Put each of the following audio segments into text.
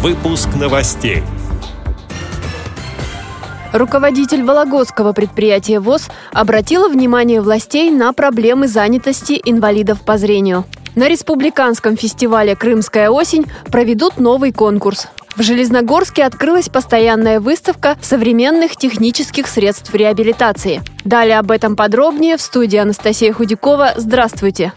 Выпуск новостей. Руководитель Вологодского предприятия ВОЗ обратила внимание властей на проблемы занятости инвалидов по зрению. На республиканском фестивале «Крымская осень» проведут новый конкурс. В Железногорске открылась постоянная выставка современных технических средств реабилитации. Далее об этом подробнее в студии Анастасия Худякова. Здравствуйте!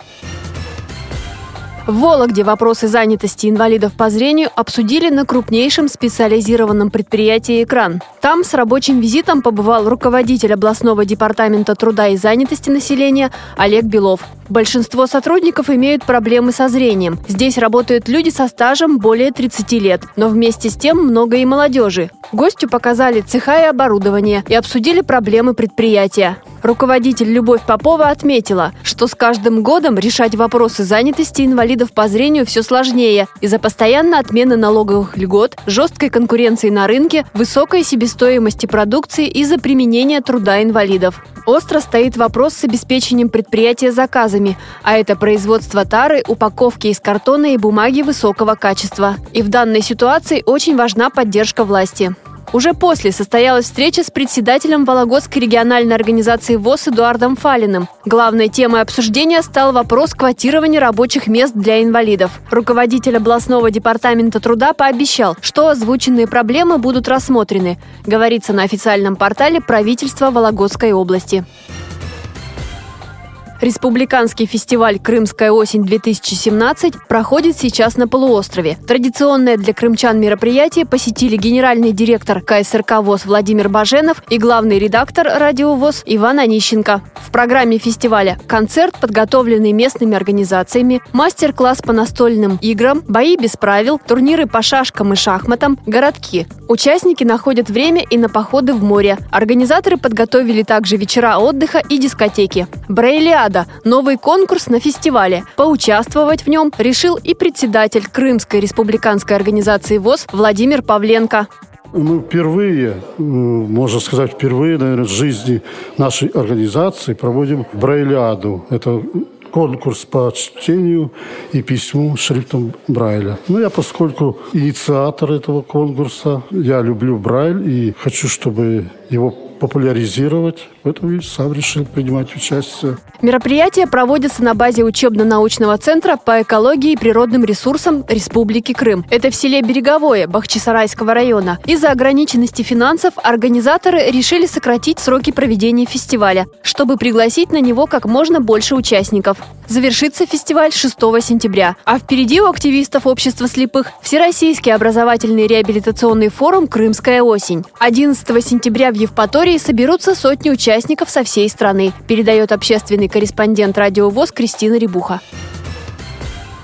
В Вологде вопросы занятости инвалидов по зрению обсудили на крупнейшем специализированном предприятии «Экран». Там с рабочим визитом побывал руководитель областного департамента труда и занятости населения Олег Белов. Большинство сотрудников имеют проблемы со зрением. Здесь работают люди со стажем более 30 лет, но вместе с тем много и молодежи. Гостю показали цеха и оборудование и обсудили проблемы предприятия. Руководитель Любовь Попова отметила, что с каждым годом решать вопросы занятости инвалидов по зрению все сложнее из-за постоянной отмены налоговых льгот, жесткой конкуренции на рынке, высокой себестоимости продукции из-за применения труда инвалидов. Остро стоит вопрос с обеспечением предприятия заказами, а это производство тары, упаковки из картона и бумаги высокого качества. И в данной ситуации очень важна поддержка власти. Уже после состоялась встреча с председателем Вологодской региональной организации ВОЗ Эдуардом Фалиным. Главной темой обсуждения стал вопрос квотирования рабочих мест для инвалидов. Руководитель областного департамента труда пообещал, что озвученные проблемы будут рассмотрены, говорится на официальном портале правительства Вологодской области. Республиканский фестиваль «Крымская осень-2017» проходит сейчас на полуострове. Традиционное для крымчан мероприятие посетили генеральный директор КСРК ВОЗ Владимир Баженов и главный редактор радио ВОЗ Иван Онищенко. В программе фестиваля концерт, подготовленный местными организациями, мастер-класс по настольным играм, бои без правил, турниры по шашкам и шахматам, городки. Участники находят время и на походы в море. Организаторы подготовили также вечера отдыха и дискотеки. Брейлиада года новый конкурс на фестивале. Поучаствовать в нем решил и председатель Крымской республиканской организации ВОЗ Владимир Павленко. Мы впервые, можно сказать, впервые, наверное, в жизни нашей организации проводим Брайлиаду. Это конкурс по чтению и письму шрифтом Брайля. Ну, я, поскольку инициатор этого конкурса, я люблю Брайль и хочу, чтобы его популяризировать. Поэтому и сам решил принимать участие. Мероприятие проводится на базе учебно-научного центра по экологии и природным ресурсам Республики Крым. Это в селе Береговое Бахчисарайского района. Из-за ограниченности финансов организаторы решили сократить сроки проведения фестиваля, чтобы пригласить на него как можно больше участников. Завершится фестиваль 6 сентября. А впереди у активистов общества слепых Всероссийский образовательный реабилитационный форум «Крымская осень». 11 сентября в Евпатории соберутся сотни участников со всей страны, передает общественный корреспондент радио ВОЗ Кристина Рябуха.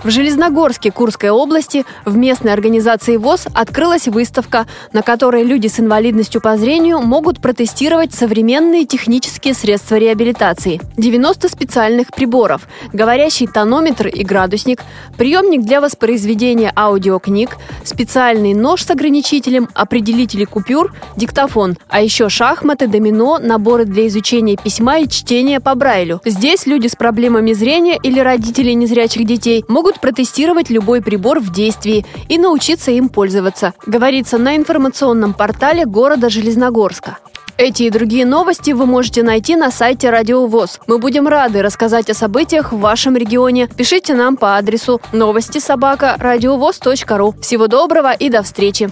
В Железногорске Курской области в местной организации ВОЗ открылась выставка, на которой люди с инвалидностью по зрению могут протестировать современные технические средства реабилитации. 90 специальных приборов, говорящий тонометр и градусник, приемник для воспроизведения аудиокниг, специальный нож с ограничителем, определители купюр, диктофон, а еще шахматы, домино, наборы для изучения письма и чтения по Брайлю. Здесь люди с проблемами зрения или родители незрячих детей могут могут протестировать любой прибор в действии и научиться им пользоваться, говорится на информационном портале города Железногорска. Эти и другие новости вы можете найти на сайте Радио ВОЗ. Мы будем рады рассказать о событиях в вашем регионе. Пишите нам по адресу новости собака ру. Всего доброго и до встречи!